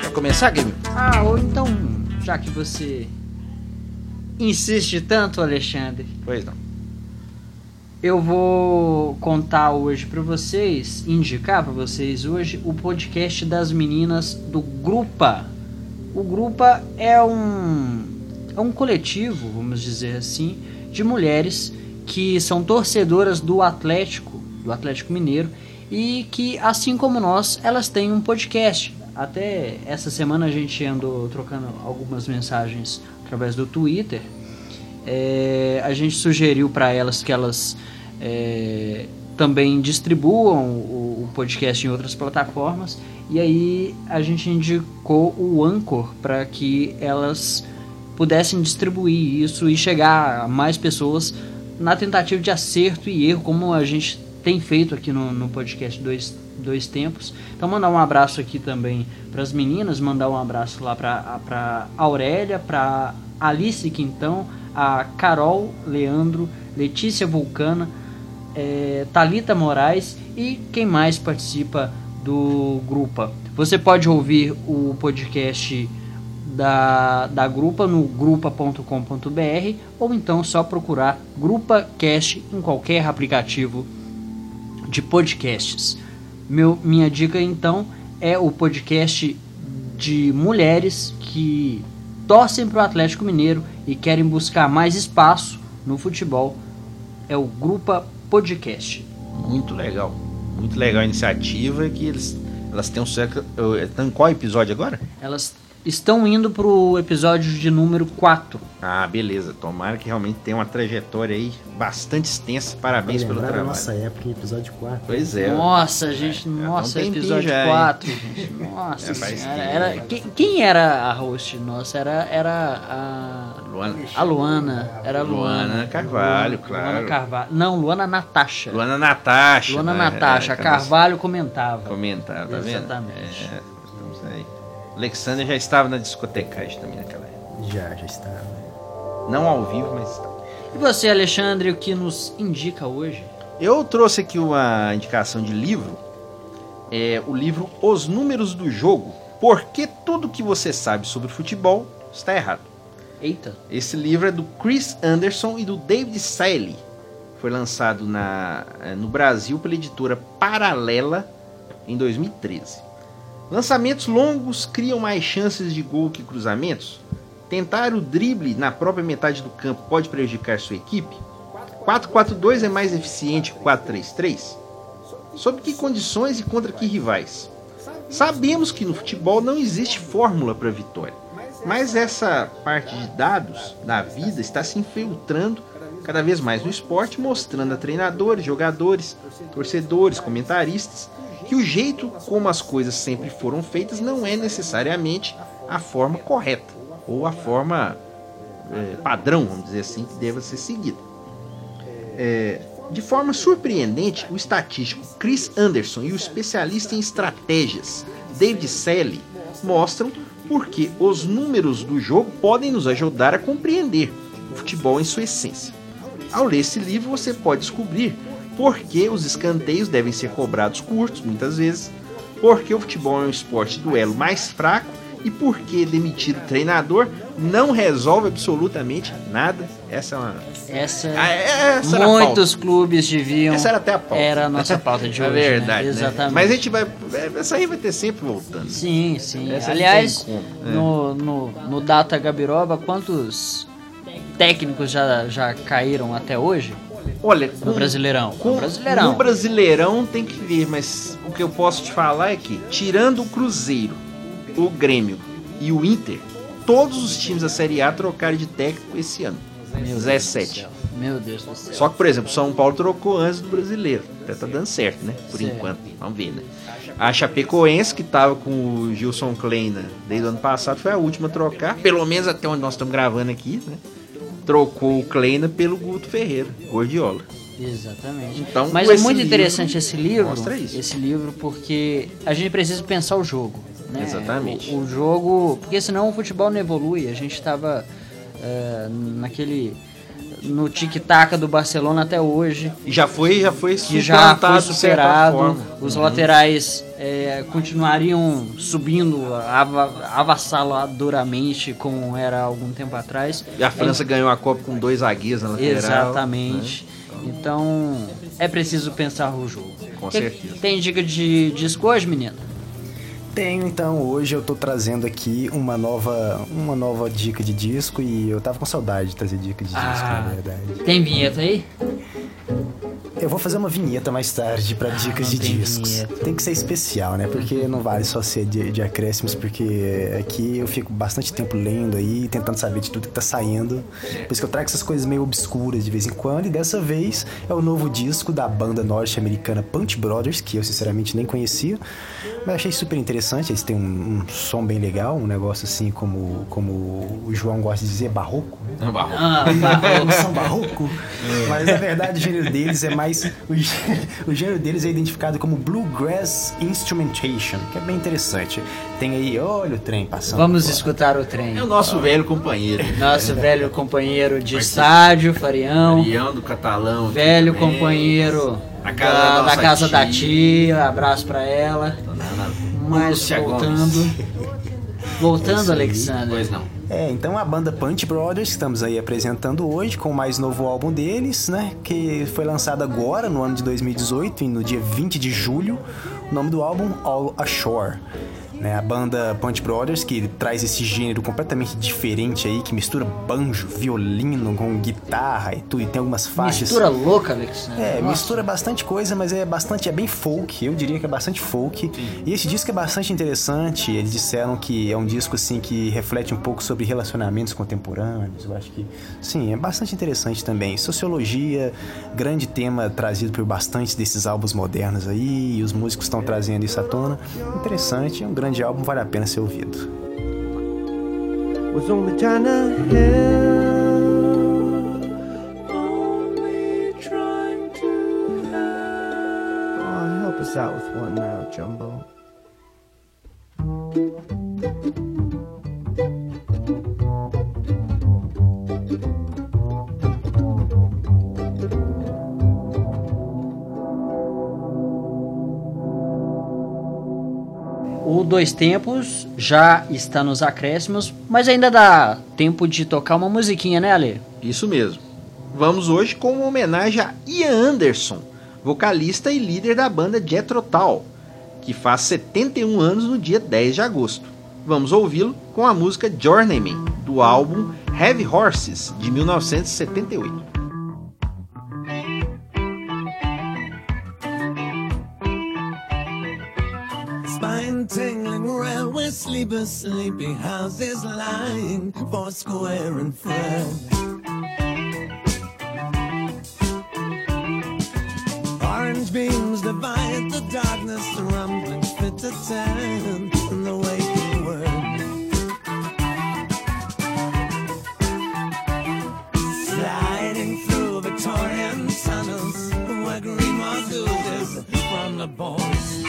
Quer começar, Game? Ah, ou então, já que você insiste tanto, Alexandre, Pois não. eu vou contar hoje pra vocês, indicar pra vocês hoje o podcast das meninas do Grupa. O Grupa é um é um coletivo, vamos dizer assim, de mulheres que são torcedoras do Atlético, do Atlético Mineiro, e que assim como nós, elas têm um podcast. Até essa semana a gente andou trocando algumas mensagens através do Twitter. É, a gente sugeriu para elas que elas é, também distribuam o, o podcast em outras plataformas e aí a gente indicou o Anchor para que elas pudessem distribuir isso e chegar a mais pessoas na tentativa de acerto e erro, como a gente tem feito aqui no, no podcast dois, dois Tempos. Então, mandar um abraço aqui também para as meninas, mandar um abraço lá para Aurélia, para Alice Quintão, a Carol Leandro, Letícia Vulcana, é, Talita Moraes e quem mais participa do grupo. Você pode ouvir o podcast da, da Grupa no grupa.com.br ou então só procurar GrupaCast em qualquer aplicativo de podcasts. Meu, minha dica então é o podcast de mulheres que torcem para o Atlético Mineiro e querem buscar mais espaço no futebol. É o Grupa Podcast. Muito legal. Muito legal a iniciativa que eles elas têm um certo. Estão em qual episódio agora? Elas estão indo pro episódio de número 4. Ah, beleza. Tomara que realmente tenha uma trajetória aí bastante extensa. Parabéns pelo trabalho. nossa época, em episódio 4. Pois é. Nossa, gente, tá um nossa, episódio já, hein? 4, gente. Nossa senhora. tempo. Era, quem, quem era a host nossa? Era, era a. Luana. A Luana. Era a Luana. Luana Carvalho, Luana claro. Carvalho. Não, Luana Natasha. Luana Natasha. Luana né? Natasha. É, Carvalho comentava. Comentar, tá vendo? Exatamente. É, estamos aí. Alexander já estava na discotecagem também naquela época. Já, já estava. Não ao vivo, mas estava. E você, Alexandre, o que nos indica hoje? Eu trouxe aqui uma indicação de livro. É o livro Os Números do Jogo. Porque tudo que você sabe sobre futebol está errado. Eita. Esse livro é do Chris Anderson e do David Saley. Foi lançado na, eh, no Brasil pela editora Paralela em 2013. Lançamentos longos criam mais chances de gol que cruzamentos? Tentar o drible na própria metade do campo pode prejudicar sua equipe? 4-4-2 é mais eficiente que 4-3-3? Sob que condições e contra que rivais? Sabemos que no futebol não existe fórmula para vitória, mas essa parte de dados da vida está se infiltrando cada vez mais no esporte, mostrando a treinadores, jogadores, torcedores, comentaristas que o jeito como as coisas sempre foram feitas não é necessariamente a forma correta ou a forma eh, padrão, vamos dizer assim, que deva ser seguida. É, de forma surpreendente, o estatístico Chris Anderson e o especialista em estratégias David Selly mostram porque os números do jogo podem nos ajudar a compreender o futebol em sua essência. Ao ler esse livro, você pode descobrir por que os escanteios devem ser cobrados curtos, muitas vezes, por que o futebol é um esporte duelo mais fraco e por que demitir o treinador não resolve absolutamente nada. Essa é uma. Essa, Ah, essa era a pauta. muitos clubes deviam. Essa era até a pauta. Era a nossa pauta de É hoje. né? verdade, né? Exatamente. Mas a gente vai. Essa aí vai ter sempre voltando. Sim, sim. Essa Aliás, não tem como, é. no, no, no Data Gabiroba, quantos técnicos já, já caíram até hoje? Olha, No Brasileirão. com- no Brasileirão. No Brasileirão tem que ver, mas o que eu posso te falar é que, tirando o Cruzeiro, o Grêmio e o Inter, todos os times da Série A trocaram de técnico esse ano. Meu Deus do 17. céu. Meu Deus do céu. Só que, por exemplo, São Paulo trocou antes do brasileiro. Até tá dando certo, né? Por Certo. enquanto. Vamos ver, né? A Chapecoense, que tava com o Gilson Kleina desde o ano passado, foi a última a trocar. Pelo menos até onde nós estamos gravando aqui, né? Trocou o Kleina pelo Guto Ferreira, Gordiola. Exatamente. Então, Mas é muito interessante esse livro. mostra isso. Esse livro, porque a gente precisa pensar o jogo. Né? Exatamente. O, o jogo. Porque senão o futebol não evolui. A gente estava naquele. No tic-tac do Barcelona até hoje. E já foi, já foi que já foi superado. Os Uhum. laterais é, continuariam subindo ava- avassaladoramente como era algum tempo atrás. E a França ganhou a Copa com dois zagueiros na lateral. Exatamente. Então é preciso pensar o jogo. Com Tem- certeza. Tem dica de disco hoje, menino? Tenho, então, hoje eu tô trazendo aqui uma nova, uma nova dica de disco e eu tava com saudade de trazer dica de disco, Ah. na verdade. Tem vinheta aí? Eu vou fazer uma vinheta mais tarde pra dicas Ah, de tem discos. vinheta. Tem que ser especial, né? Porque não vale só ser de, de acréscimos, porque aqui eu fico bastante tempo lendo aí, tentando saber de tudo que tá saindo. Por isso que eu trago essas coisas meio obscuras de vez em quando, e dessa vez é o novo disco da banda norte-americana Punch Brothers, que eu sinceramente nem conhecia, mas achei super interessante. Eles têm um, um som bem legal, um negócio assim como, como o João gosta de dizer, barroco. Barroco. Ah, Um som barroco. Mas na verdade o gênero deles é mais. O gê- o gênero deles é identificado como Bluegrass Instrumentation, que é bem interessante. Tem aí, olha o trem passando. Vamos fora. escutar o trem. É o nosso velho companheiro. Nosso velho companheiro de estádio, Farião. Marião do Catalão. Velho também. companheiro A casa da, da da casa da tia. tia. Abraço pra ela. Mas voltando. Voltando. Alexander. Pois não. É, então a banda Punch Brothers, que estamos aí apresentando hoje com o mais novo álbum deles, né? Que foi lançado agora, no ano de 2018, e no dia 20 de julho. O nome do álbum, All Ashore. Né, a banda Punch Brothers, que traz esse gênero completamente diferente aí, que mistura banjo, violino com guitarra e tudo, e tem algumas faixas. Mistura louca, Alexander. É, Nossa. mistura bastante coisa, mas é bastante, é bem folk, eu diria que é bastante folk. E esse disco é bastante interessante, eles disseram que é um disco assim que reflete um pouco sobre relacionamentos contemporâneos, eu acho que, sim, é bastante interessante também. Sociologia, grande tema trazido por bastante desses álbuns modernos aí, e os músicos estão trazendo isso à tona. Interessante, é um grande álbum, vale a pena ser ouvido. Oh, out with one now, Jumbo. Dois Tempos já está nos acréscimos, mas ainda dá tempo de tocar uma musiquinha, né, Ale? Isso mesmo. Vamos hoje com uma homenagem a Ian Anderson, vocalista e líder da banda Jethro Tull, que faz 71 anos no dia 10 de agosto. Vamos ouvi-lo com a música Journeyman, do álbum Heavy Horses, de 1978. Sleepers, sleepy houses lying four square and fret. Orange beams divide the darkness, the rumbling fit to ten in the waking world. Sliding through Victorian tunnels where green oozes from the bones.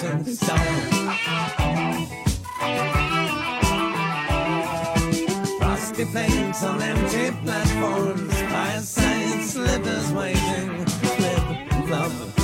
Station stone. Frosty paints on empty platforms, fireside slippers waiting, flip flop.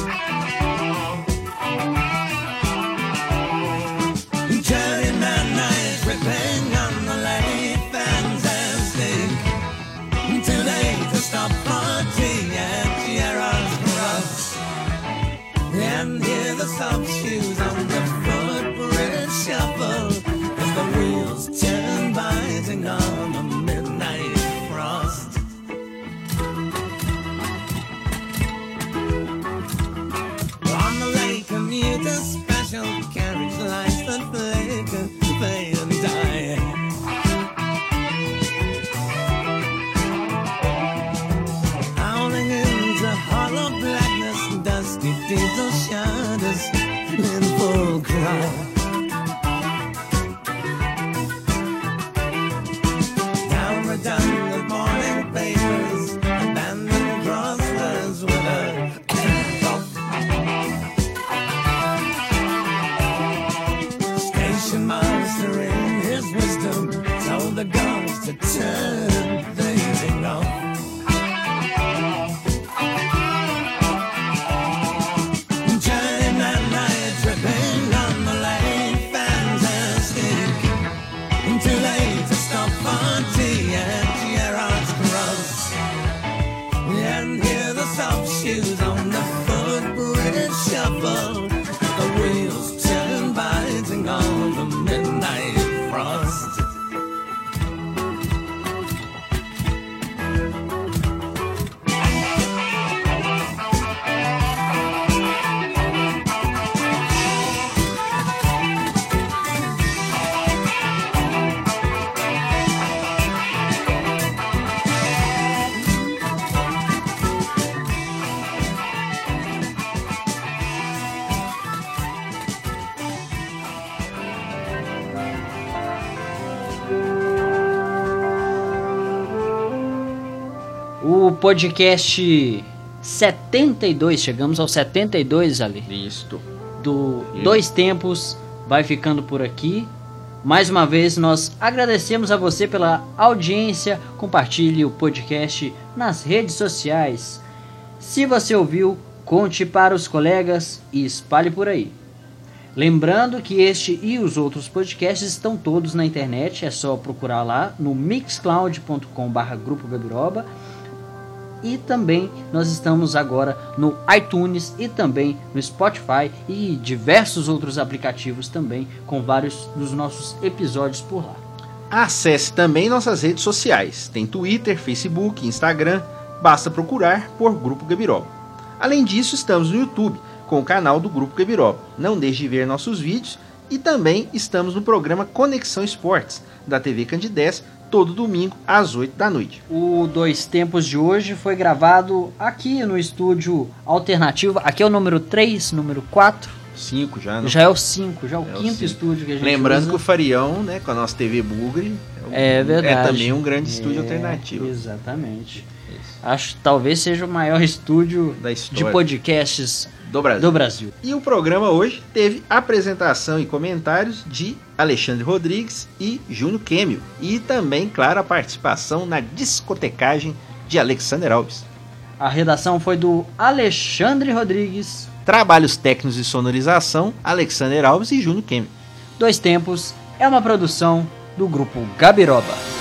Podcast 72, chegamos ao 72 ali. Isto. Do. Dois Tempos vai ficando por aqui. Mais uma vez nós agradecemos a você pela audiência. Compartilhe o podcast nas redes sociais. Se você ouviu, conte para os colegas e espalhe por aí. Lembrando que este e os outros podcasts estão todos na internet, é só procurar lá no mixcloud.com/barra Grupo Gabiroba. E também nós estamos agora no iTunes e também no Spotify e diversos outros aplicativos também com vários dos nossos episódios por lá. Acesse também nossas redes sociais. Tem Twitter, Facebook, Instagram. Basta procurar por Grupo Gabiroba. Além disso, estamos no YouTube com o canal do Grupo Gabiroba. Não deixe de ver nossos vídeos e também estamos no programa Conexão Esportes da TV Candidez todo domingo às 8 da noite. O Dois Tempos de hoje foi gravado aqui no estúdio alternativo. Aqui é o número 3, número 4. 5 já, não? Já é o 5, já é o É o quinto cinco. estúdio que a gente Lembrando usa. que o Farião, né, com a nossa TV Bugre, É verdade. é também um grande estúdio É, alternativo. Exatamente. Acho que talvez seja o maior estúdio Da de podcasts do Brasil. do Brasil. E o programa hoje teve apresentação e comentários de Alexandre Rodrigues e Júnior Kemio. E também, claro, a participação na discotecagem de Alexander Alves. A redação foi do Alexandre Rodrigues. Trabalhos técnicos de sonorização, Alexander Alves e Júnior Kemio. Dois Tempos é uma produção do grupo Gabiroba.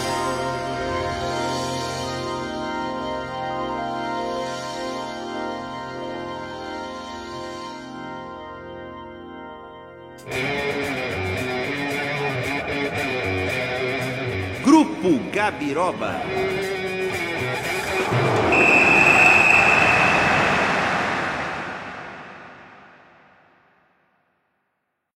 Grupo Gabiroba.